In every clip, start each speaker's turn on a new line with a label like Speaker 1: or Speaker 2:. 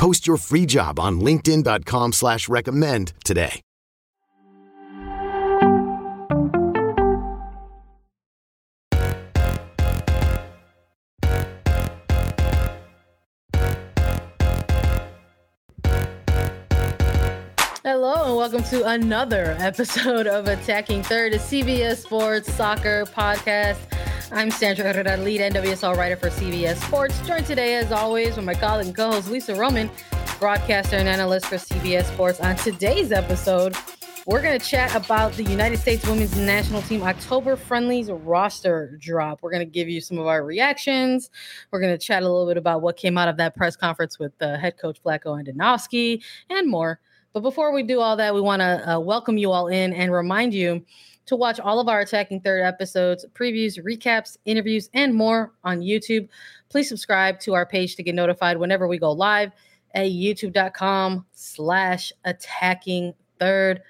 Speaker 1: Post your free job on LinkedIn.com slash recommend today.
Speaker 2: Hello and welcome to another episode of Attacking Third, a CBS Sports Soccer podcast. I'm Sandra Herrera, lead NWSL writer for CBS Sports. Joined today, as always, with my colleague and co-host Lisa Roman, broadcaster and analyst for CBS Sports. On today's episode, we're going to chat about the United States Women's National Team October Friendlies roster drop. We're going to give you some of our reactions. We're going to chat a little bit about what came out of that press conference with uh, head coach Vlatko Andonovski and more. But before we do all that, we want to uh, welcome you all in and remind you to watch all of our Attacking Third episodes, previews, recaps, interviews, and more on YouTube. Please subscribe to our page to get notified whenever we go live at youtube.com slash attacking third.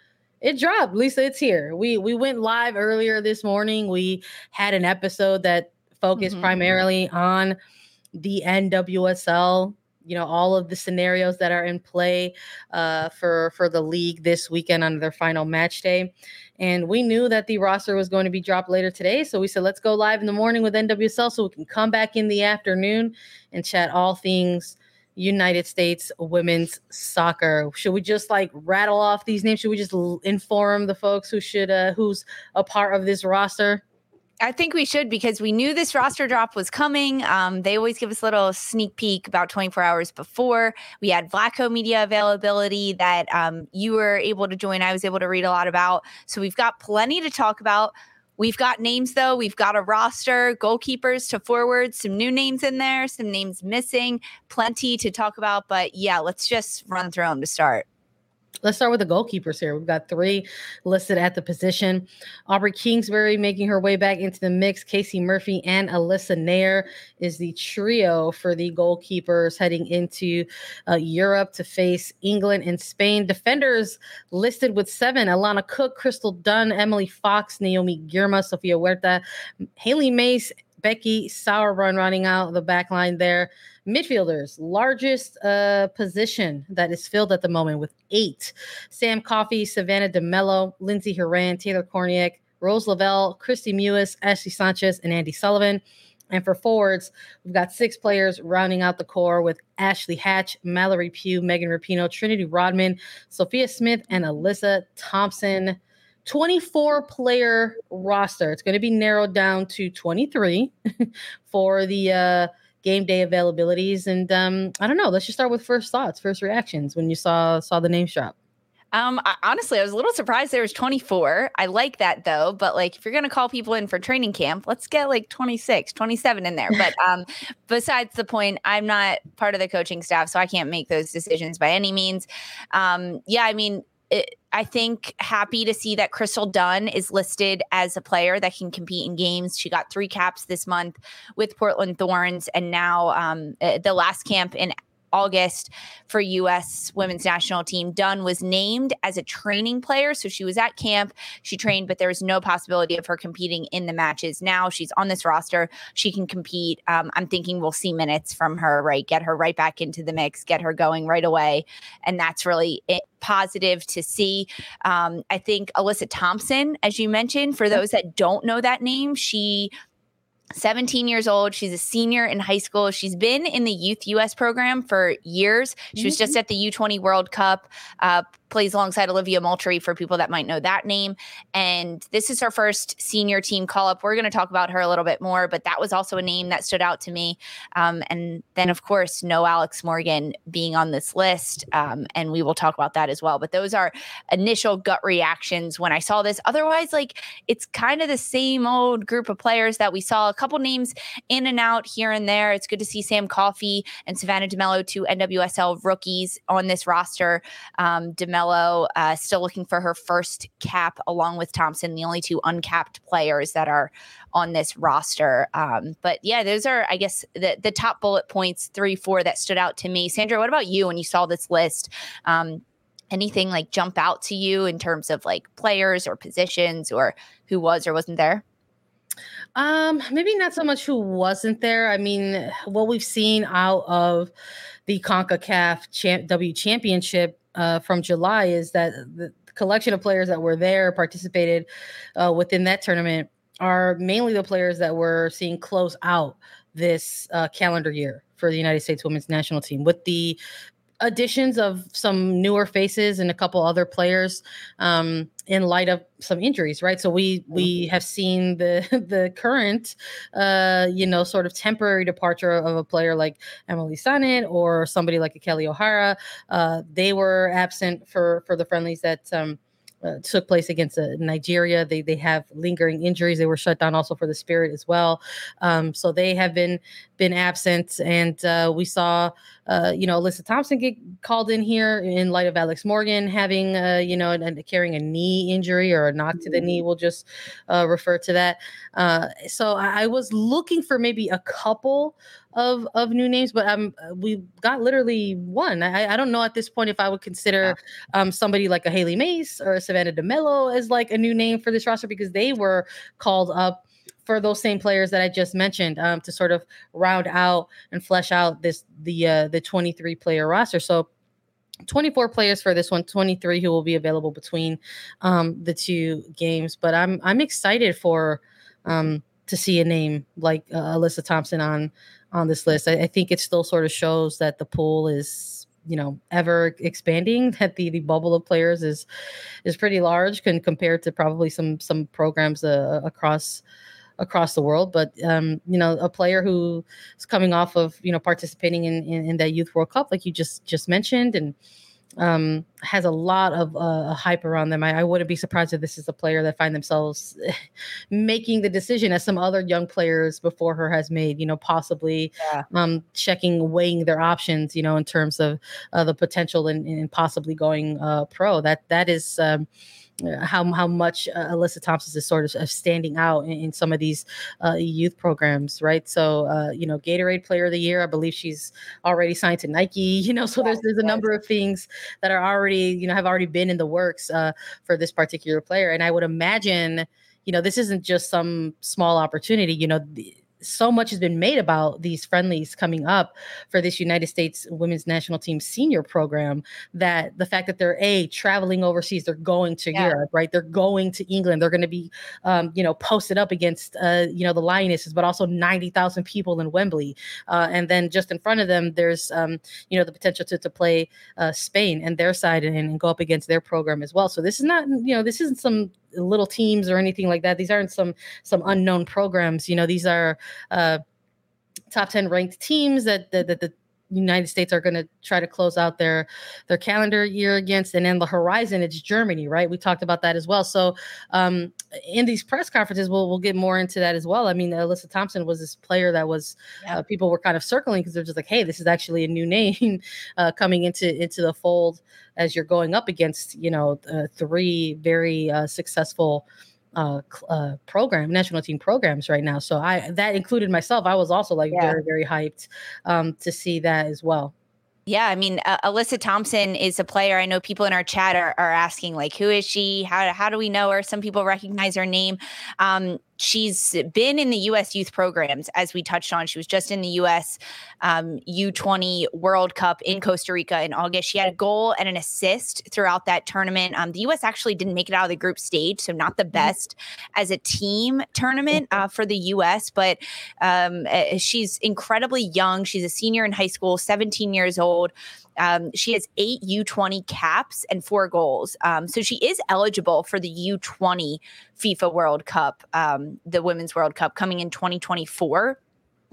Speaker 2: It dropped. Lisa, it's here. We we went live earlier this morning. We had an episode that focused mm-hmm. primarily on the NWSL you know all of the scenarios that are in play uh, for for the league this weekend on their final match day. And we knew that the roster was going to be dropped later today so we said let's go live in the morning with nwsl so we can come back in the afternoon and chat all things united states women's soccer. Should we just like rattle off these names? Should we just inform the folks who should uh who's a part of this roster
Speaker 3: I think we should because we knew this roster drop was coming. Um, they always give us a little sneak peek about 24 hours before. We had Vlatko media availability that um, you were able to join. I was able to read a lot about. So we've got plenty to talk about. We've got names though. We've got a roster, goalkeepers to forwards, some new names in there, some names missing, plenty to talk about. But yeah, let's just run through them to start.
Speaker 2: Let's start with the goalkeepers here. We've got three listed at the position. Aubrey Kingsbury making her way back into the mix. Casey Murphy and Alyssa Naeher is the trio for the goalkeepers heading into uh, Europe to face England and Spain. Defenders listed with seven Alana Cook, Crystal Dunn, Emily Fox, Naomi Girma, Sofia Huerta, Hailie Mace, Becky Sauerbrunn running out the back line there. Midfielders, largest uh, position that is filled at the moment with eight. Sam Coffey, Savannah DeMelo, Lindsey Horan, Taylor Kornieck, Rose Lavelle, Kristie Mewis, Ashley Sanchez, and Andi Sullivan. And for forwards, we've got six players rounding out the core with Ashley Hatch, Mallory Pugh, Megan Rapinoe, Trinity Rodman, Sophia Smith, and Alyssa Thompson. 24 player roster. It's going to be narrowed down to 23 for the uh, game day availabilities. And um, I don't know. Let's just start with first thoughts, first reactions when you saw saw the name shop.
Speaker 3: Um, I, honestly, I was a little surprised there was 24. I like that though, but like if you're gonna call people in for training camp, let's get like 26, 27 in there. But um, besides the point, I'm not part of the coaching staff, so I can't make those decisions by any means. Um, yeah, I mean, I think happy to see that Crystal Dunn is listed as a player that can compete in games. She got three caps this month with Portland Thorns, and now um, uh, the last camp in August for U.S. women's national team. Dunn was named as a training player. So she was at camp, she trained, but there was no possibility of her competing in the matches. Now she's on this roster. She can compete. Um, I'm thinking we'll see minutes from her, right? Get her right back into the mix, get her going right away. And that's really it, positive to see. Um, I think Alyssa Thompson, as you mentioned, for those that don't know that name, she 17 years old. She's a senior in high school. She's been in the Youth US program for years. She was just mm-hmm. at the U20 World Cup, uh, plays alongside Olivia Moultrie for people that might know that name. And this is her first senior team call up. We're going to talk about her a little bit more, but that was also a name that stood out to me. Um, and then, of course, no Alex Morgan being on this list. Um, and we will talk about that as well. But those are initial gut reactions when I saw this. Otherwise, like it's kind of the same old group of players that we saw. A couple names in and out here and there. It's good to see Sam Coffey and Savannah DeMelo, two NWSL rookies on this roster. Um, DeMelo Mello, uh, still looking for her first cap, along with Thompson, the only two uncapped players that are on this roster. Um, but yeah, those are, I guess, the the top bullet points, three, four that stood out to me. Sandra, what about you when you saw this list? Um, anything like jump out to you in terms of like players or positions or who was or wasn't there?
Speaker 2: Um, maybe not so much who wasn't there. I mean, what we've seen out of the CONCACAF champ- W Championship uh, from July is that the collection of players that were there participated uh, within that tournament are mainly the players that we're seeing close out this uh, calendar year for the United States women's national team. With the additions of some newer faces and a couple other players um, in light of some injuries, right? So we we mm-hmm. have seen the the current, uh, you know, sort of temporary departure of a player like Emily Sonnett or somebody like a Kelly O'Hara. Uh, they were absent for for the friendlies that. Um, uh, took place against uh, Nigeria. They they have lingering injuries. They were shut down also for the Spirit as well. Um, so they have been been absent, and uh, we saw uh, you know Alyssa Thompson get called in here in light of Alex Morgan having uh, you know and, carrying a knee injury or a knock to the knee. Mm-hmm. We'll just uh, refer to that. so I, I was looking for maybe a couple of of new names, but um, we got literally one. I, I don't know at this point if I would consider yeah. um somebody like a Hailie Mace or a Savannah DeMelo as like a new name for this roster because they were called up for those same players that I just mentioned um, to sort of round out and flesh out this the uh, the 23 player roster. So 24 players for this one 23 who will be available between um, the two games but i'm i'm excited for um, to see a name like uh, alyssa thompson on on this list. I, I, think it still sort of shows that the pool is, you know, ever expanding. That the the bubble of players is is pretty large, can compared to probably some some programs uh, across across the world. But um, you know, a player who is coming off of you know participating in, in in that Youth World Cup, like you just just mentioned, and um, has a lot of uh, hype around them. I, I, wouldn't be surprised if this is a player that find themselves making the decision as some other young players before her has made. You know, possibly yeah. um, checking, weighing their options. You know, in terms of uh, the potential and, and possibly going uh, pro. That that is. Um, how how much uh, Alyssa Thompson is sort of standing out in, in some of these uh, youth programs, right? So uh, you know, Gatorade Player of the Year, I believe she's already signed to Nike. You know, so yes, there's there's a yes. number of things that are already you know have already been in the works uh, for this particular player, and I would imagine you know this isn't just some small opportunity. You know. The, so much has been made about these friendlies coming up for this United States women's national team senior program that the fact that they're a traveling overseas, they're going to yeah. Europe, right? They're going to England. They're going to be, um, you know, posted up against, uh, you know, the Lionesses, but also 90,000 people in Wembley. Uh, and then just in front of them, there's, um, you know, the potential to, to play uh, Spain and their side and, and go up against their program as well. So this is not, you know, this isn't some little teams or anything like that. These aren't some some unknown programs. You know, these are uh, top ten ranked teams that that, that the United States are going to try to close out their their calendar year against, and then the horizon it's Germany, right? We talked about that as well. So um, in these press conferences, we'll we'll get more into that as well. I mean, Alyssa Thompson was this player that was yeah. uh, people were kind of circling because they're just like, hey, this is actually a new name uh, coming into into the fold as you're going up against you know uh, three very uh, successful uh, uh, program national team programs right now so i that included myself i was also like yeah. very very hyped um to see that as well
Speaker 3: Yeah, I mean, uh, Alyssa Thompson is a player. I know people in our chat are, are asking, like, who is she? How, how do we know her? Some people recognize her name. Um, she's been in the U.S. youth programs, as we touched on. She was just in the U.S. Um, U20 World Cup in Costa Rica in August. She had a goal and an assist throughout that tournament. Um, the U.S. actually didn't make it out of the group stage, so not the mm-hmm. best as a team tournament uh, for the U.S., but um, eh, she's incredibly young. She's a senior in high school, 17 years old. Um, she has eight U20 caps and four goals. Um, so she is eligible for the U20 FIFA World Cup, um, the Women's World Cup coming in 2024.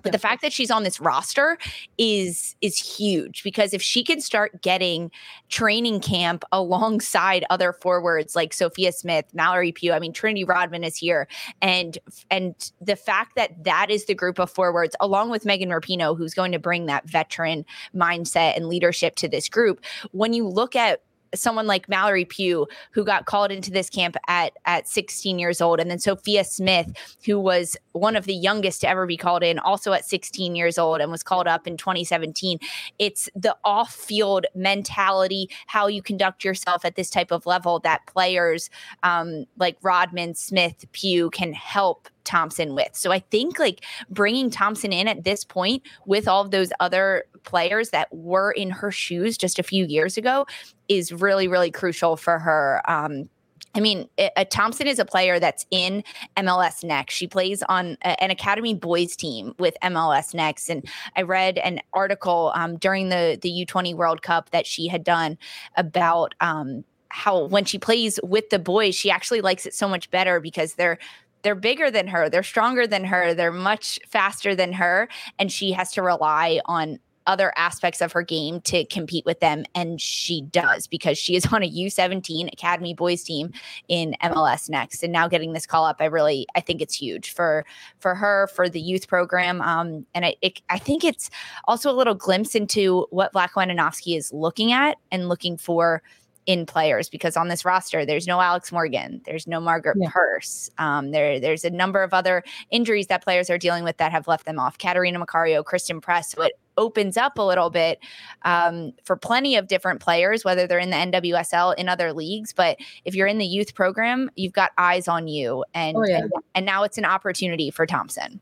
Speaker 3: But the fact that she's on this roster is is huge because if she can start getting training camp alongside other forwards like Sophia Smith, Mallory Pugh, I mean Trinity Rodman is here, and and the fact that that is the group of forwards along with Megan Rapinoe, who's going to bring that veteran mindset and leadership to this group. When you look at someone like Mallory Pugh, who got called into this camp at at 16 years old, and then Sophia Smith, who was one of the youngest to ever be called in, also at 16 years old, and was called up in 2017. It's the off-field mentality, how you conduct yourself at this type of level that players um, like Rodman, Smith, Pugh can help Thompson with. So I think like bringing Thompson in at this point with all of those other players that were in her shoes just a few years ago is really, really crucial for her. Um, I mean, Thompson is a player that's in MLS Next. She plays on an Academy boys team with MLS Next, and I read an article um, during the the U20 World Cup that she had done about um, how when she plays with the boys, she actually likes it so much better because they're they're bigger than her, they're stronger than her, they're much faster than her, and she has to rely on other aspects of her game to compete with them. And she does because she is on a U17 Academy boys team in MLS next. And now getting this call up, I really I think it's huge for for her, for the youth program. Um, and I it, I think it's also a little glimpse into what Andonovski is looking at and looking for in players because on this roster there's no Alex Morgan, there's no Margaret yeah. Purce. Um, there there's a number of other injuries that players are dealing with that have left them off. Catarina Macario, Christen Press. So it opens up a little bit um, for plenty of different players, whether they're in the NWSL in other leagues. But if you're in the youth program, you've got eyes on you, and oh, yeah. and, and now it's an opportunity for Thompson.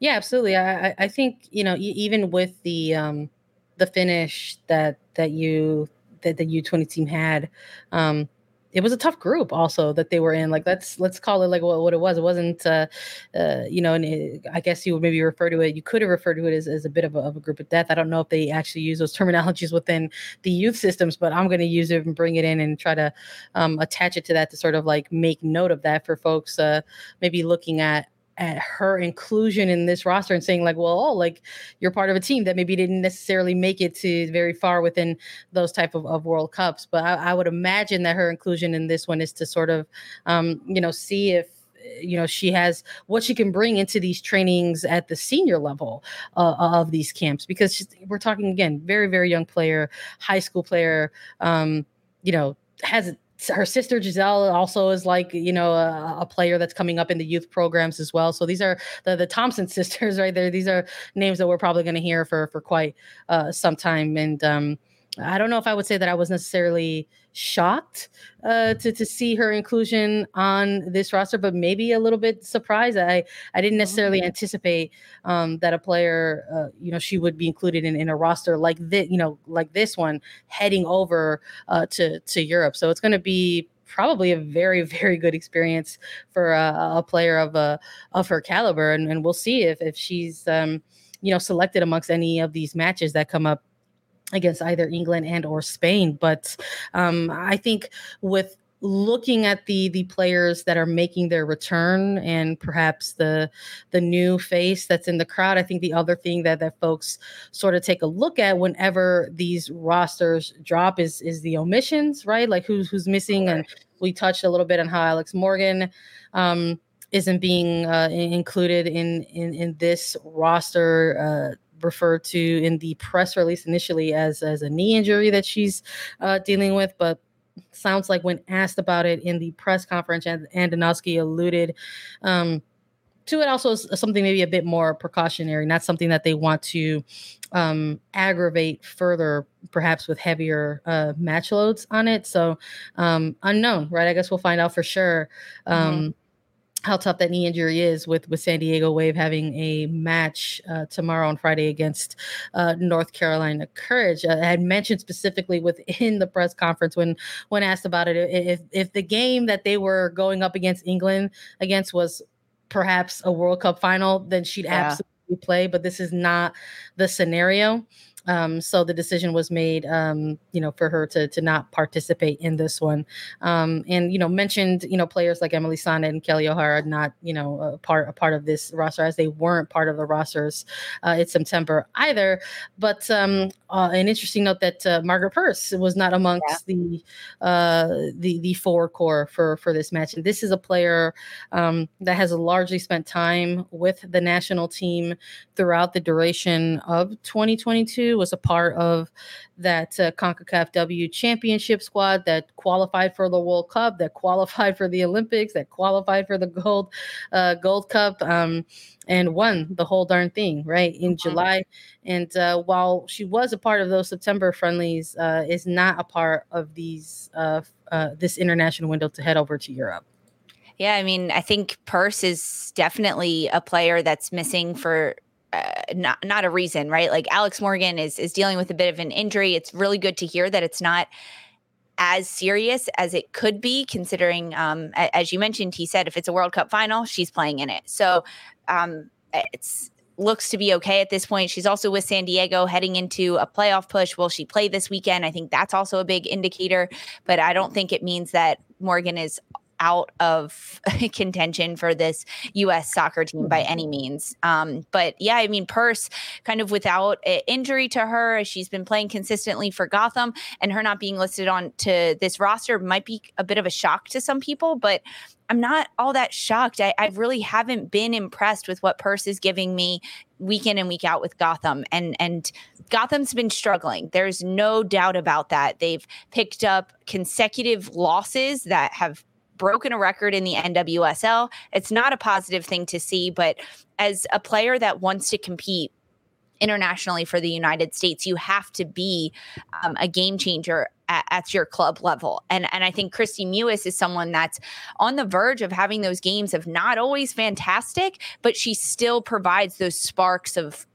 Speaker 2: Yeah, absolutely. I I think you know even with the um the finish that that you that the U20 team had. Um, it was a tough group also that they were in like let's let's call it like what, what it was it wasn't uh, uh you know and it, i guess you would maybe refer to it you could have referred to it as, as a bit of a, of a group of death i don't know if they actually use those terminologies within the youth systems but i'm going to use it and bring it in and try to um, attach it to that to sort of like make note of that for folks uh maybe looking at at her inclusion in this roster and saying like well like you're part of a team that maybe didn't necessarily make it to very far within those type of, of world cups. But I, I would imagine that her inclusion in this one is to sort of um, you know see if you know she has what she can bring into these trainings at the senior level uh, of these camps. Because we're talking again very very young player high school player um, you know has her sister Giselle also is like you know a, a, player that's coming up in the youth programs as well. So these are the the Thompson sisters right there. These are names that we're probably going to hear for for quite uh, some time. And um, I don't know if I would say that I was necessarily shocked uh, to to see her inclusion on this roster, but maybe a little bit surprised. I I didn't necessarily mm-hmm. anticipate um, that a player, uh, you know, she would be included in, in a roster like this, you know, like this one, heading over uh, to to Europe. So it's going to be probably a very very good experience for a, a player of a uh, of her caliber, and, and we'll see if if she's um, you know selected amongst any of these matches that come up against either England and or Spain. But um, I think with looking at the the players that are making their return and perhaps the the new face that's in the crowd i think the other thing that that folks sort of take a look at whenever these rosters drop is is the omissions right like who's who's missing and we touched a little bit on how alex morgan um isn't being uh, included in in in this roster uh referred to in the press release initially as as a knee injury that she's uh, dealing with, but sounds like when asked about it in the press conference, and Andonovski alluded um, to it also something maybe a bit more precautionary, not something that they want to um, aggravate further, perhaps with heavier uh, match loads on it. So um, unknown, right? I guess we'll find out for sure. Um, mm-hmm how tough that knee injury is with with San Diego Wave having a match uh, tomorrow on Friday against uh, North Carolina Courage. Uh, I had mentioned specifically within the press conference when when asked about it if if the game that they were going up against England against was perhaps a World Cup final, then she'd yeah. absolutely play. But this is not the scenario. Um, so the decision was made, um, you know, for her to to not participate in this one. Um, and you know, mentioned you know players like Emily Sonnett and Kelly O'Hara not you know a part a part of this roster as they weren't part of the rosters uh, in September either. But um, uh, an interesting note that uh, Margaret Purce was not amongst yeah. the uh, the the forward core for for this match. And this is a player um, that has largely spent time with the national team throughout the duration of 2022 was a part of that uh, CONCACAF W championship squad that qualified for the World Cup, that qualified for the Olympics, that qualified for the Gold uh, Gold Cup, um, and won the whole darn thing right in mm-hmm. July. And uh, while she was a part of those September friendlies, uh, is not a part of these uh, uh, this international window to head over to Europe.
Speaker 3: Yeah, I mean, I think Purce is definitely a player that's missing for uh, not not a reason, right? Like Alex Morgan is is dealing with a bit of an injury. It's really good to hear that it's not as serious as it could be, considering, um, as you mentioned, he said if it's a World Cup final, she's playing in it. So um, it's looks to be okay at this point. She's also with San Diego heading into a playoff push. Will she play this weekend? I think that's also a big indicator, but I don't think it means that Morgan is out of contention for this U.S. soccer team by any means. Um, but yeah, I mean, Purce kind of without injury to her, she's been playing consistently for Gotham, and her not being listed on to this roster might be a bit of a shock to some people. But I'm not all that shocked. I, I really haven't been impressed with what Purce is giving me week in and week out with Gotham. And and Gotham's been struggling. There's no doubt about that. They've picked up consecutive losses that have broken a record in the NWSL. It's not a positive thing to see, but as a player that wants to compete internationally for the United States, you have to be um, a game changer at, your club level. And and I think Kristie Mewis is someone that's on the verge of having those games of not always fantastic, but she still provides those sparks of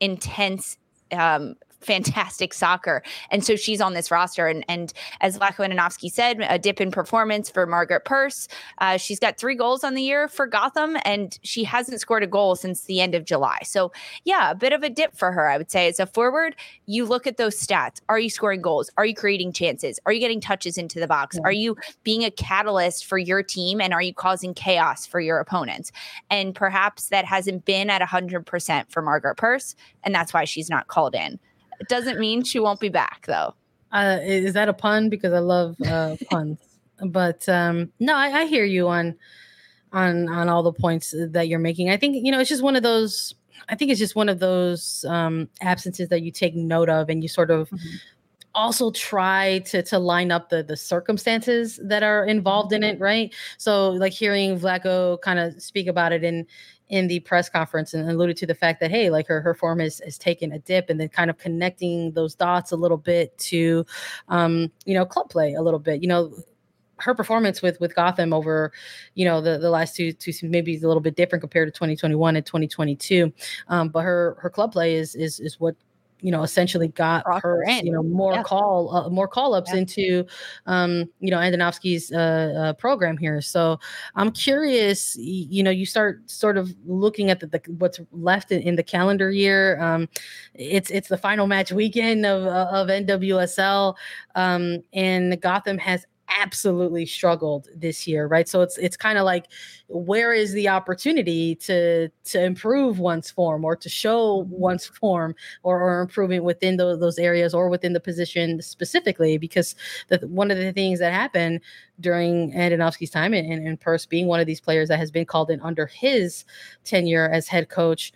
Speaker 3: intense um, fantastic soccer. And so she's on this roster. And, and as Vlatko Andonovski said, a dip in performance for Margaret Purce. Uh, she's got three goals on the year for Gotham, and she hasn't scored a goal since the end of July. So, yeah, a bit of a dip for her, I would say. As a forward, you look at those stats. Are you scoring goals? Are you creating chances? Are you getting touches into the box? Yeah. Are you being a catalyst for your team? And are you causing chaos for your opponents? And perhaps that hasn't been at 100% for Margaret Purce. And that's why she's not called in. It doesn't mean she won't be back though.
Speaker 2: Uh, is that a pun? Because I love uh, puns. But um, no, I, I hear you on on on all the points that you're making. I think you know it's just one of those. I think it's just one of those um, absences that you take note of, and you sort of mm-hmm. also try to to line up the the circumstances that are involved in it, right? So, like hearing Vlatko kind of speak about it in in the press conference and alluded to the fact that hey like her her form is is taking a dip and then kind of connecting those dots a little bit to um you know club play a little bit you know her performance with with Gotham over, you know, the the last two two maybe is a little bit different compared to 2021 and 2022. Um, but her her club play is is is what you know essentially got her, you know more yeah. call uh, more call ups yeah. into um you know Andonovski's uh, uh, program here so i'm curious you know you start sort of looking at the, the what's left in, in, the calendar year um it's it's the final match weekend of uh, of nwsl um and gotham has absolutely struggled this year, right? So it's it's kind of like where is the opportunity to to improve one's form or to show one's form or, or improvement within those, those areas or within the position specifically because the, one of the things that happened during Andonovski's time and, and, and Purce being one of these players that has been called in under his tenure as head coach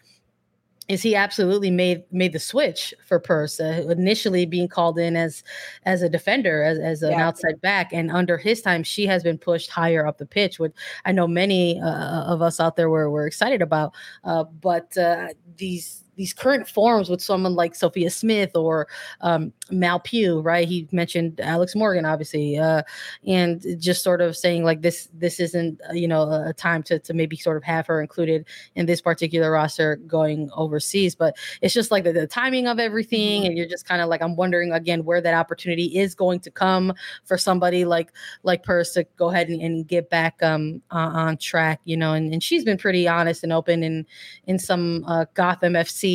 Speaker 2: is he absolutely made made the switch for Purce, uh, initially being called in as as a defender, as, as an yeah. outside back, and under his time, she has been pushed higher up the pitch, which I know many uh, of us out there were were excited about. Uh, but uh, these these current forms with someone like Sophia Smith or um, Mal Pugh, right? He mentioned Alex Morgan, obviously, uh, and just sort of saying like this this isn't uh, you know a time to to maybe sort of have her included in this particular roster going overseas. But it's just like the, the timing of everything, and you're just kind of like I'm wondering again where that opportunity is going to come for somebody like like Purce to go ahead and, and get back um uh, on track, you know. And, and she's been pretty honest and open in in some uh, Gotham FC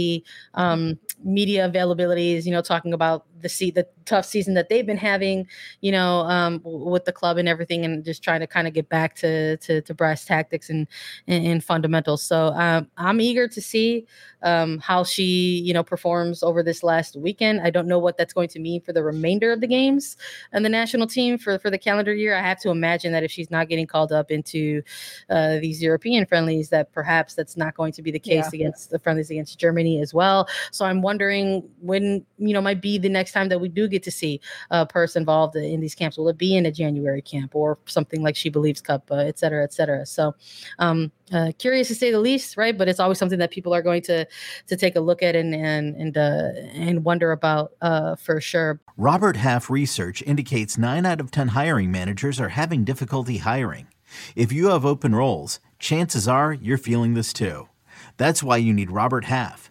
Speaker 2: um, media availabilities, you know, talking about the see the tough season that they've been having, you know, um, with the club and everything, and just trying to kind of get back to to, to brass tactics and, and, and fundamentals. So um, I'm eager to see um, how she, you know, performs over this last weekend. I don't know what that's going to mean for the remainder of the games and the national team for for the calendar year. I have to imagine that if she's not getting called up into uh, these European friendlies, that perhaps that's not going to be the case yeah. against the friendlies against Germany as well. So I'm wondering when you know might be the next time that we do get to see a person involved in these camps. Will it be in a January camp or something like She Believes Cup, uh, et cetera, et cetera? So, um, uh, curious to say the least, right? But it's always something that people are going to to take a look at and and and uh, and wonder about uh, for sure.
Speaker 4: Robert Half research indicates nine out of ten hiring managers are having difficulty hiring. If you have open roles, chances are you're feeling this too. That's why you need Robert Half.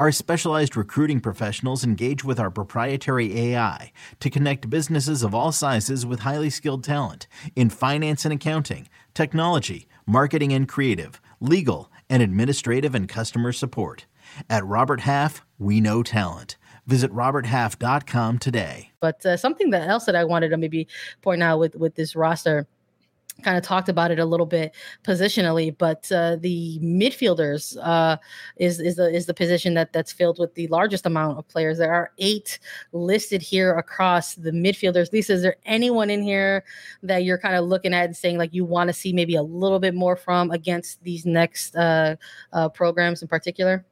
Speaker 4: Our specialized recruiting professionals engage with our proprietary AI to connect businesses of all sizes with highly skilled talent in finance and accounting, technology, marketing and creative, legal, and administrative and customer support. At Robert Half, we know talent. Visit roberthalf.com today.
Speaker 2: But uh, something that else that I wanted to maybe point out with with this roster kind of talked about it a little bit positionally, but uh, the midfielders uh, is is the is the position that that's filled with the largest amount of players. There are eight listed here across the midfielders. Lisa, is there anyone in here that you're kind of looking at and saying like you want to see maybe a little bit more from against these next uh, uh programs in particular?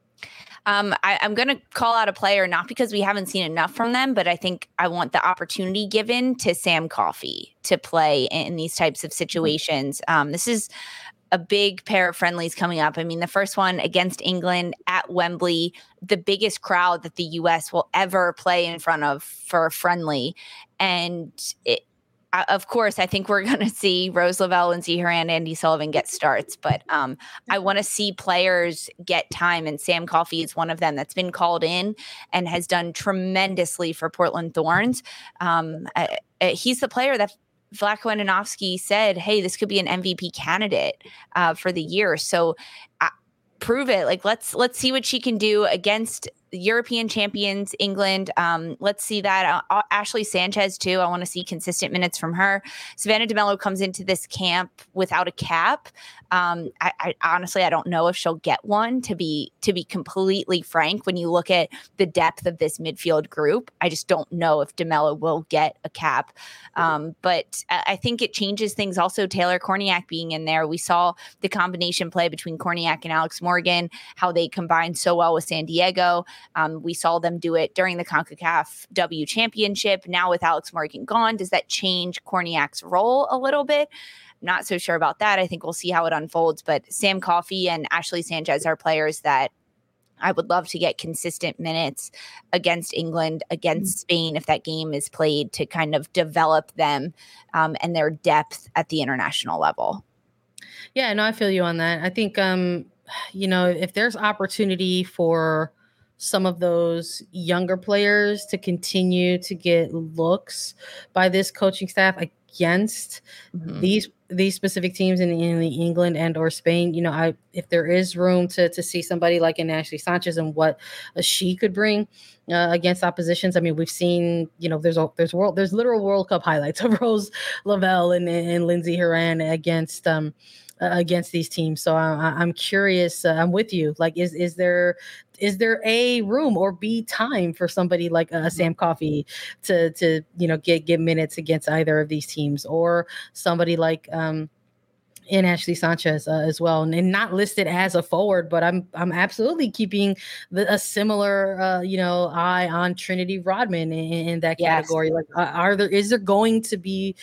Speaker 3: Um, I, am going to call out a player not because we haven't seen enough from them, but I think I want the opportunity given to Sam Coffey to play in, in these types of mm-hmm. situations. Um, this is a big pair of friendlies coming up. I mean, the first one against England at Wembley, the biggest crowd that the US will ever play in front of for a friendly. And it, of course, I think we're going to see Rose Lavelle, Lindsey Horan, Andi Sullivan get starts, but um, I want to see players get time, and Sam Coffey is one of them that's been called in and has done tremendously for Portland Thorns. Um, uh, he's the player that Vlatko Andonovski said, "Hey, this could be an MVP candidate uh, for the year." So. Uh, prove it like let's let's see what she can do against European champions, England. Um, let's see that. Uh, uh Ashley Sanchez, too. I want to see consistent minutes from her. Savannah DeMelo comes into this camp without a cap. Um, I, I, honestly, I don't know if she'll get one. To be to be completely frank, when you look at the depth of this midfield group, I just don't know if DeMelo will get a cap. Um, but I think it changes things. Also, Taylor Kornieck being in there, we saw the combination play between Kornieck and Alex Morgan, how they combined so well with San Diego. Um, we saw them do it during the CONCACAF W Championship. Now with Alex Morgan gone, does that change Kornieck's role a little bit? Not so sure about that. I think we'll see how it unfolds. But Sam Coffey and Ashley Sanchez are players that I would love to get consistent minutes against England, against mm-hmm. Spain, if that game is played to kind of develop them um, and their depth at the international level.
Speaker 2: Yeah, no, I feel you on that. I think, um, you know, if there's opportunity for some of those younger players to continue to get looks by this coaching staff, against mm-hmm. these these specific teams in, in England and or Spain, you know, I if there is room to to see somebody like an Ashley Sanchez and what she could bring uh, against oppositions. I mean, we've seen, you know, there's a there's world there's literal World Cup highlights of Rose Lavelle and and Lindsey Horan against um uh, against these teams. So I, am curious. Uh, I'm with you. Like, is is there is there a room or b time for somebody like uh, mm-hmm. Sam Coffey to to you know get get minutes against either of these teams or somebody like um in Ashley Sanchez uh, as well, and, and, not listed as a forward, but I'm I'm absolutely keeping the, a similar uh, you know eye on Trinity Rodman in, in that category. Yes. Like, are there is there going to be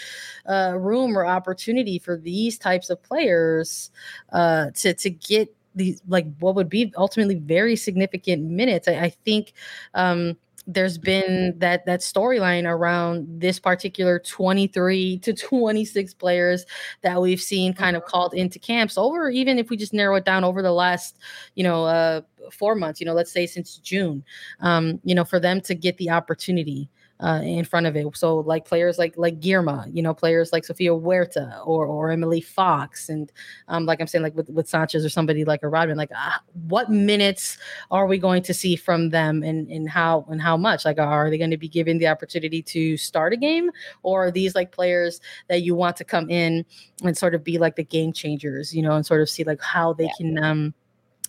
Speaker 2: uh, room or opportunity for these types of players uh, to to get these like what would be ultimately very significant minutes. I, I think um, there's been that that storyline around this particular 23 to 26 players that we've seen kind of called into camps over even if we just narrow it down over the last you know uh four months you know let's say since june um you know for them to get the opportunity uh, in front of it. So like players like like Girma, you know, players like Sofia Huerta or or Emily Fox, and um, like I'm saying, like with, with Sanchez or somebody like a Rodman, like uh, what minutes are we going to see from them, and and how and how much? Like, are they going to be given the opportunity to start a game, or are these like players that you want to come in and sort of be like the game changers, you know, and sort of see like how they yeah. can um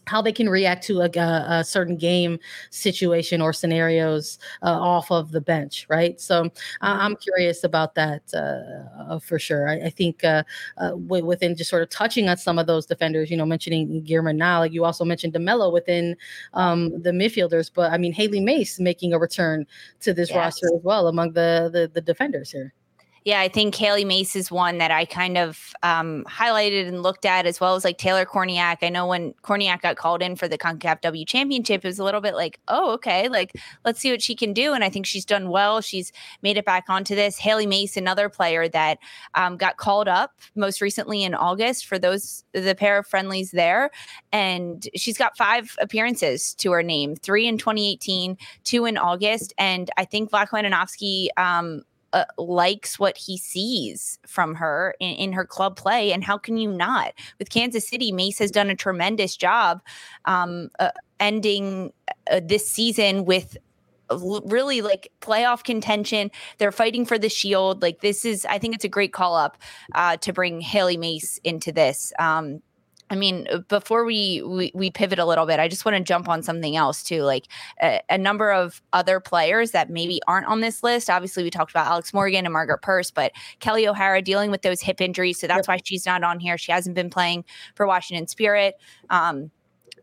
Speaker 2: how they can react to a, a, certain game situation or scenarios uh, off of the bench, right? So uh, I'm curious about that uh, uh for sure. I, I think uh, uh, within just sort of touching on some of those defenders, you know, mentioning Girma now, like you also mentioned DeMelo within um, the midfielders, but I mean Hailie Mace making a return to this yes. roster as well among the, the the defenders here.
Speaker 3: Yeah, I think Hailie Mace is one that I kind of um, highlighted and looked at, as well as like Taylor Kornieck. I know when Kornieck got called in for the CONCACAF W Championship, it was a little bit like, oh, okay, like let's see what she can do. And I think she's done well. She's made it back onto this. Hailie Mace, another player that um, got called up most recently in August for those the pair of friendlies there, and she's got five appearances to her name, three in 2018, two in August, and I think Andonovski um, uh, likes what he sees from her in, in, her club play. And how can you not? With Kansas City, Mace has done a tremendous job um, uh, ending uh, this season with really like playoff contention. They're fighting for the shield. Like this is, I think it's a great call up uh, to bring Hailie Mace into this. Um, I mean, uh, before we, we, we pivot a little bit, I just want to jump on something else too. Like a, a, number of other players that maybe aren't on this list. Obviously, we talked about Alex Morgan and Margaret Purce, but Kelly O'Hara dealing with those hip injuries, so that's yep. why she's not on here. She hasn't been playing for Washington Spirit. Um,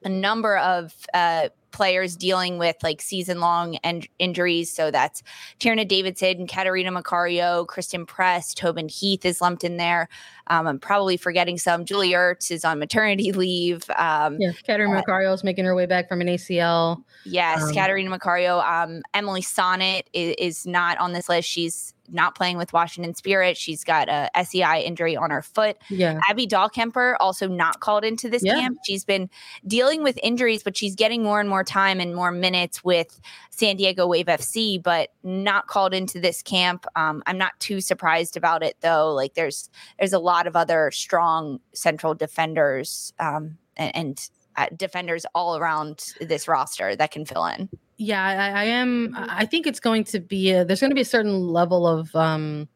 Speaker 3: a number of uh, players dealing with like season long and injuries. So that's Tierney Davidson, Catarina Macario, Christen Press, Tobin Heath is lumped in there. Um, I'm probably forgetting some. Julie Ertz is on maternity leave. Um,
Speaker 2: yeah, Catarina uh, Macario is making her way back from an ACL.
Speaker 3: Yes, um, Catarina Macario. Um, Emily Sonnett is, is not on this list. She's not playing with Washington Spirit. She's got a SEI injury on her foot.
Speaker 2: Yeah.
Speaker 3: Abby Dahlkemper also not called into this yeah. camp. She's been dealing with injuries, but she's getting more and more time and more minutes with San Diego Wave FC, but not called into this camp. Um, I'm not too surprised about it though. Like there's there's a lot of other strong central defenders um, and, and uh, defenders all around this roster that can fill in.
Speaker 2: Yeah, I, I, am. I think it's going to be a, there's going to be a certain level of um,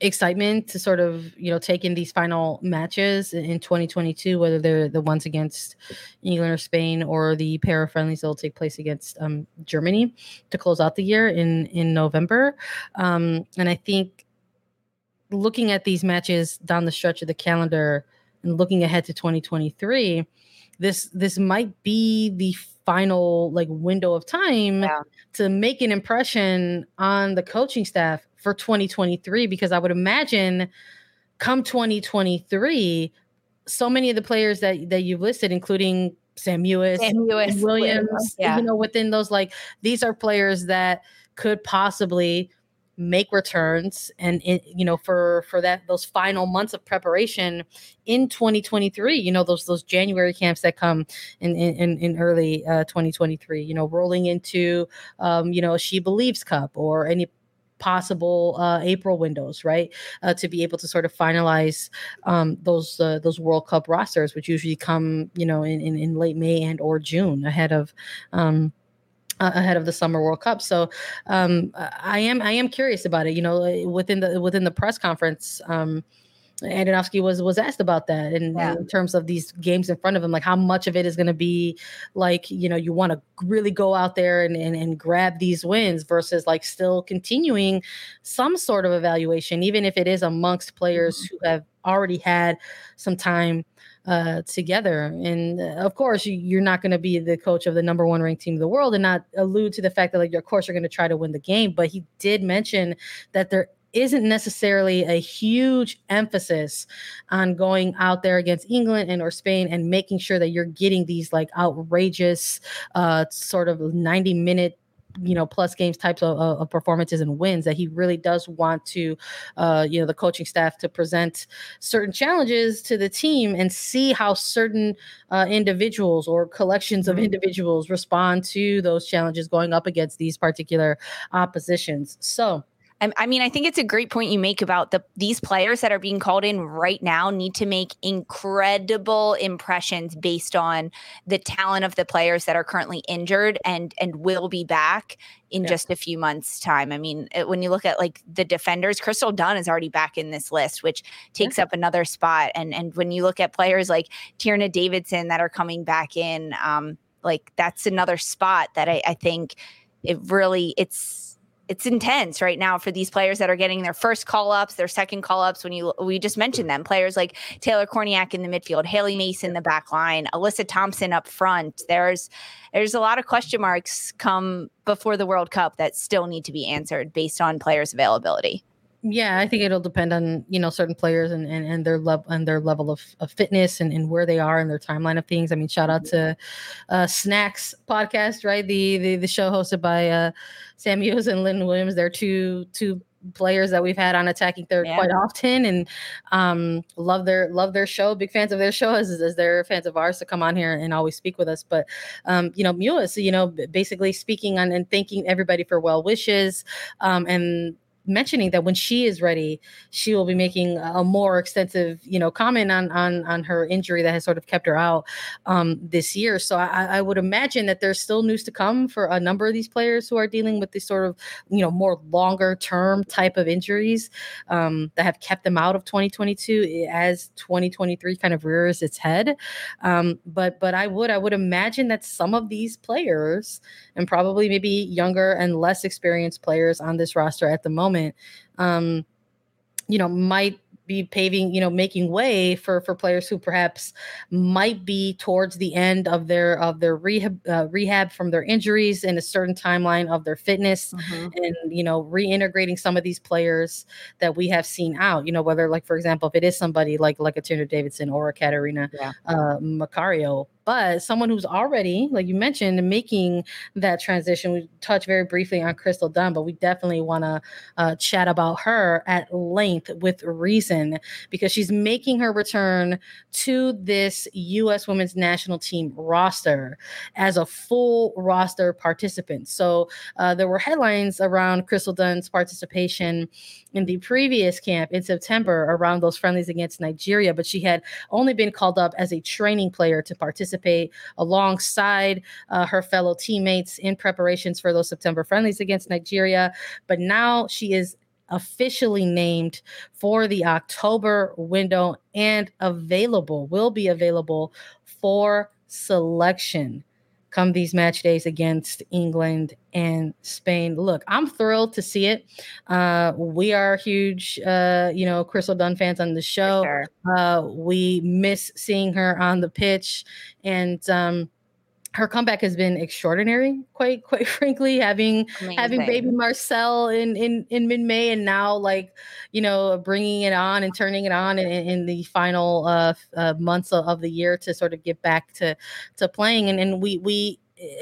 Speaker 2: excitement to sort of you know take in these final matches in 2022, whether they're the ones against England or Spain or the pair of friendlies that will take place against um, Germany to close out the year in in November. Um, and I think looking at these matches down the stretch of the calendar and looking ahead to 2023 this this might be the final like window of time yeah. to make an impression on the coaching staff for 2023 because I would imagine come 2023 so many of the players that that you've listed including Sam Mewis, Sam Mewis Williams, yeah. you know within those like these are players that could possibly make returns and you know for for that those final months of preparation in 2023 you know those those january camps that come in in, in early uh, 2023 you know rolling into um you know she believes cup or any possible uh, April windows, right? Uh, to be able to sort of finalize um, those uh, those World Cup rosters, which usually come, you know, in, in, in late May and or June ahead of. Um, ahead of the summer world cup so um, i am i am curious about it you know within the within the press conference um, Andonovski was was asked about that in, yeah. in, terms of these games in front of him, like how much of it is going to be like you know you want to really go out there and, and and grab these wins versus like still continuing some sort of evaluation, even if it is amongst players mm-hmm. who have already had some time uh, together. And uh, of course, you, are not going to be the coach of the number one ranked team in the world and not allude to the fact that, like, of course, you're going to try to win the game. But he did mention that there isn't necessarily a huge emphasis on going out there against England and or Spain and making sure that you're getting these like outrageous uh sort of 90 minute you know plus games types of, of, performances and wins that he really does want to uh you know the coaching staff to present certain challenges to the team and see how certain uh, individuals or collections of mm-hmm. individuals respond to those challenges going up against these particular oppositions so
Speaker 3: I mean, I think it's a great point you make about the these players that are being called in right now need to make incredible impressions based on the talent of the players that are currently injured and and will be back in yeah. just a few months time. I mean, it, when you look at like the defenders, Crystal Dunn is already back in this list, which takes yeah. up another spot. And and when you look at players like Tierna Davidson that are coming back in, um, like that's another spot that I, I think it really it's it's intense right now for these players that are getting their first call ups, their second call ups. When you we just mentioned them, players like Taylor Kornieck in the midfield, Hailie Mason in the back line, Alyssa Thompson up front. There's there's a lot of question marks come before the World Cup that still need to be answered based on players' availability.
Speaker 2: Yeah, I think it'll depend on you know certain players and and, and their level and their level of, of fitness and, and where they are in their timeline of things. I mean, shout out to uh, Snacks podcast, right? The the the show hosted by uh, Sam Mewis and Lynn Williams. They're two two players that we've had on attacking third yeah. quite often and um love their love their show big fans of their show as, as they're fans of ours to come on here and always speak with us but um you know Mewis you know basically speaking on and thanking everybody for well wishes um and mentioning that when she is ready, she will be making a more extensive, you know, comment on on on her injury that has sort of kept her out um, this year. So I, I would imagine that there's still news to come for a number of these players who are dealing with this sort of, you know, more longer term type of injuries um, that have kept them out of 2022 as 2023 kind of rears its head. Um, but but I would I would imagine that some of these players and probably maybe younger and less experienced players on this roster at the moment um, you know might be paving, you know, making way for for players who perhaps might be towards the end of their of their rehab uh, rehab from their injuries in a certain timeline of their fitness, mm-hmm. and you know, reintegrating some of these players that we have seen out. You know, whether like for example, if it is somebody like like a Tierna Davidson or a Catarina yeah. uh, Macario, but someone who's already, like you mentioned, making that transition. We touched very briefly on Crystal Dunn, but we definitely want to uh, chat about her at length with reason because she's making her return to this U.S. women's national team roster as a full roster participant. So uh, there were headlines around Crystal Dunn's participation in the previous camp in September around those friendlies against Nigeria, but she had only been called up as a training player to participate alongside uh, her fellow teammates in preparations for those September friendlies against Nigeria. But now she is officially named for the October window and available, will be available for selection come these match days against England and Spain. Look, I'm thrilled to see it. Uh, we are huge, uh, you know, Crystal Dunn fans on the show. Sure. Uh, we miss seeing her on the pitch, and um, her comeback has been extraordinary quite quite frankly having Amazing. having baby marcel in in in mid-may and now like you know bringing it on and turning it on in, in the final uh, uh, months of, of the year to sort of get back to to playing and and we we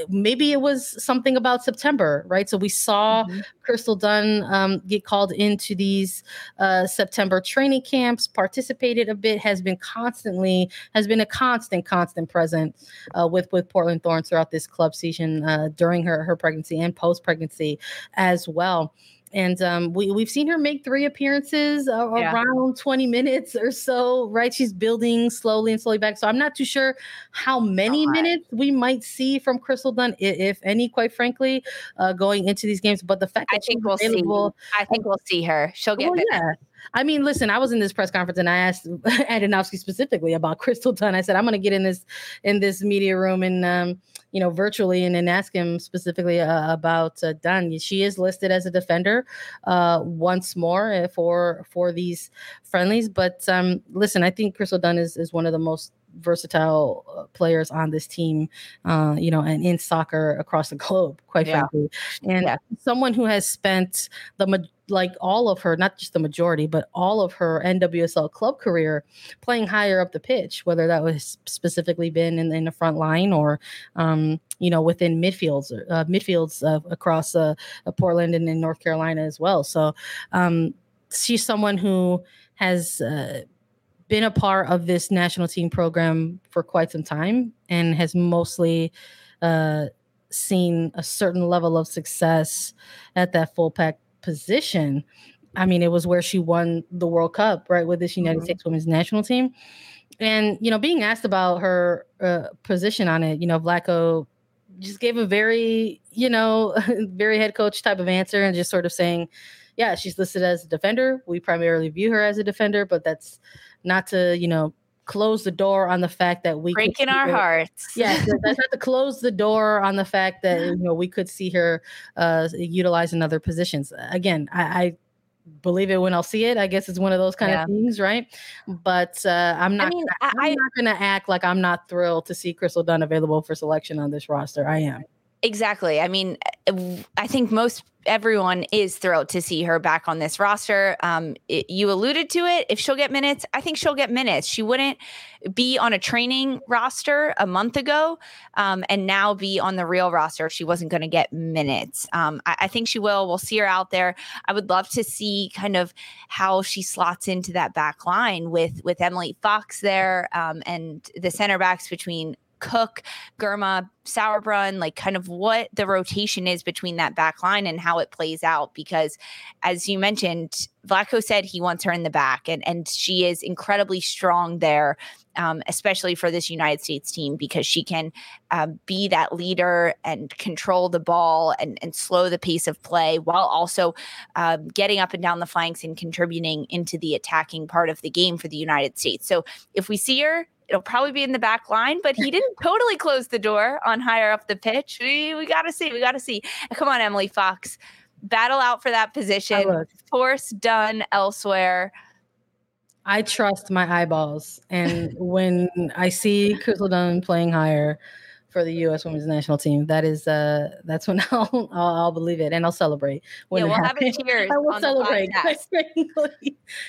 Speaker 2: maybe it was something about September, right? So we saw mm-hmm. Crystal Dunn um, get called into these uh, September training camps, participated a bit, has been constantly has been a constant, constant present uh, with with Portland Thorns throughout this club season uh, during her her pregnancy and post pregnancy as well. And um, we we've seen her make three appearances uh, yeah. around 20 minutes or so. Right, she's building slowly and slowly back. So I'm not too sure how many minutes we might see from Crystal Dunn, if any, quite frankly, uh, going into these games. But the fact that
Speaker 3: I think we'll see, I think we'll see her. She'll get. Well, yeah.
Speaker 2: I mean, listen, I was in this press conference and I asked Andonovski specifically about Crystal Dunn. I said, I'm going to get in this in this media room and um, you know virtually and then ask him specifically uh, about uh, Dunn. She is listed as a defender uh, once more uh, for for these friendlies. But um, listen, I think Crystal Dunn is is one of the most versatile uh, players on this team, uh, you know, and in soccer across the globe, quite yeah. frankly. And yeah. someone who has spent the like all of her, not just the majority, but all of her NWSL club career playing higher up the pitch, whether that was specifically been in, in the front line or, um, you know, within midfields, uh, midfields uh, across uh, uh, Portland and in North Carolina as well. So um, she's someone who has uh, been a part of this national team program for quite some time and has mostly uh, seen a certain level of success at that fullback position. I mean, it was where she won the World Cup, right, with this United mm-hmm. States women's national team. And, you know, being asked about her uh, position on it, you know, Vlatko just gave a very, you know, very head coach type of answer and just sort of saying, yeah, she's listed as a defender. We primarily view her as a defender, but that's not to, you know, close the door on the fact that we
Speaker 3: breaking our her. hearts.
Speaker 2: Yeah, that's not to close the door on the fact that you know we could see her uh utilize in other positions. Again, I, I believe it when I'll see it. I guess it's one of those kind yeah. of things, right? But uh, I'm not. I mean, I, I'm not going to act like I'm not thrilled to see Crystal Dunn available for selection on this roster. I am.
Speaker 3: Exactly. I mean, I think most everyone is thrilled to see her back on this roster. Um, it, you alluded to it. If she'll get minutes, I think she'll get minutes. She wouldn't be on a training roster a month ago um, and now be on the real roster if she wasn't going to get minutes. Um, I, I, think she will. We'll see her out there. I would love to see kind of how she slots into that back line with with Emily Fox there um, and the center backs between Cook, Girma, Sauerbrunn, like kind of what the rotation is between that back line and how it plays out. Because as you mentioned, Vlatko said he wants her in the back, and, and she is incredibly strong there, um, especially for this United States team, because she can um, be that leader and control the ball and, and slow the pace of play while also um, getting up and down the flanks and contributing into the attacking part of the game for the United States. So if we see her, it'll probably be in the back line, but he didn't totally close the door on higher up the pitch. We, we got to see. We got to see. Come on, Emily Fox. Battle out for that position. Force Dunn elsewhere.
Speaker 2: I trust my eyeballs. And when I see Dunn playing higher, for the U.S. Women's National Team. That is, uh, that's when I'll, I'll, I'll believe it and I'll celebrate.
Speaker 3: When yeah, we'll happens. have a cheers.
Speaker 2: I will celebrate.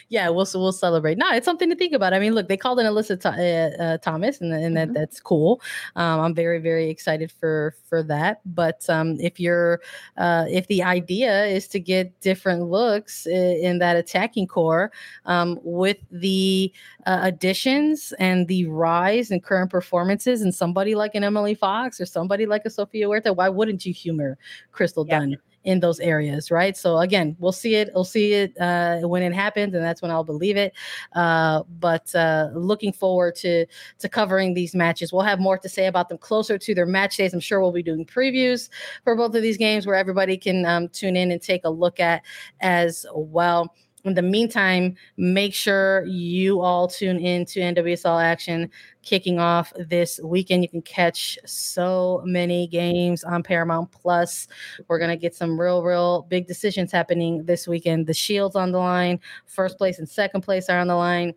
Speaker 2: yeah, we'll we'll celebrate. No, it's something to think about. I mean, look, they called in Alyssa uh, uh, Thomas, and, and that mm-hmm. that's cool. Um, I'm very very excited for for that. But um, if you're uh, if the idea is to get different looks in, in that attacking core um, with the uh, additions and the rise in current performances, and somebody like an Emily Fox or somebody like a Sofia Huerta, why wouldn't you humor Crystal yeah. Dunn? in those areas, right? So again, we'll see it. We'll see it uh, when it happens, and that's when I'll believe it. Uh, but uh, looking forward to to covering these matches. We'll have more to say about them closer to their match days. I'm sure we'll be doing previews for both of these games where everybody can um, tune in and take a look at as well in the meantime, make sure you all tune in to NWSL action kicking off this weekend. You can catch so many games on Paramount Plus. We're gonna get some real, real big decisions happening this weekend. The Shields on the line, first place and second place are on the line.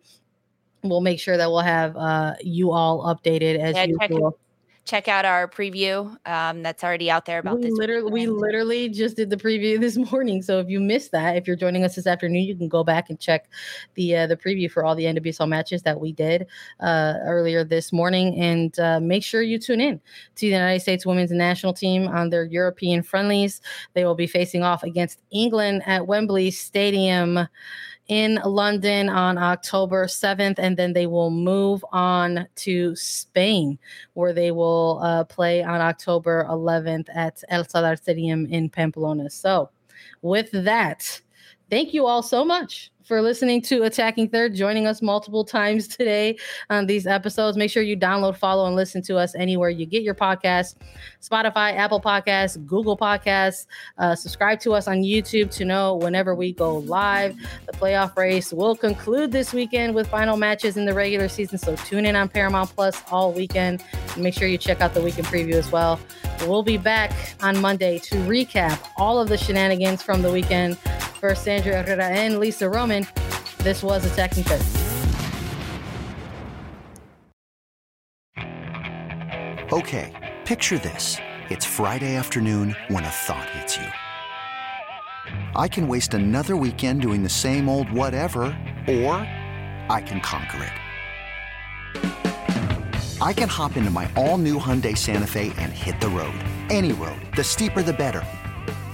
Speaker 2: We'll make sure that we'll have uh, you all updated as yeah, usual
Speaker 3: check out our preview um, that's already out there about
Speaker 2: we
Speaker 3: this.
Speaker 2: Literally, we literally just did the preview this morning. So if you missed that, if you're joining us this afternoon, you can go back and check the uh, the preview for all the NWSL matches that we did uh, earlier this morning, and uh, make sure you tune in to the United States Women's National Team on their European friendlies. They will be facing off against England at Wembley Stadium in London on October 7th, and then they will move on to Spain, where they will uh, play on October 11th at El Sadar Stadium in Pamplona. So, with that, thank you all so much for listening to Attacking Third, joining us multiple times today on these episodes. Make sure you download, follow, and listen to us anywhere you get your podcast Spotify, Apple Podcasts, Google Podcasts. Uh, subscribe to us on YouTube to know whenever we go live. The playoff race will conclude this weekend with final matches in the regular season. So tune in on Paramount Plus all weekend. Make sure you check out the weekend preview as well. We'll be back on Monday to recap all of the shenanigans from the weekend Sandra Herrera and Lisa Roman. This was Attacking Third.
Speaker 5: Okay, picture this. It's Friday afternoon when a thought hits you. I can waste another weekend doing the same old whatever, or I can conquer it. I can hop into my all new Hyundai Santa Fe and hit the road. Any road. The steeper, the better.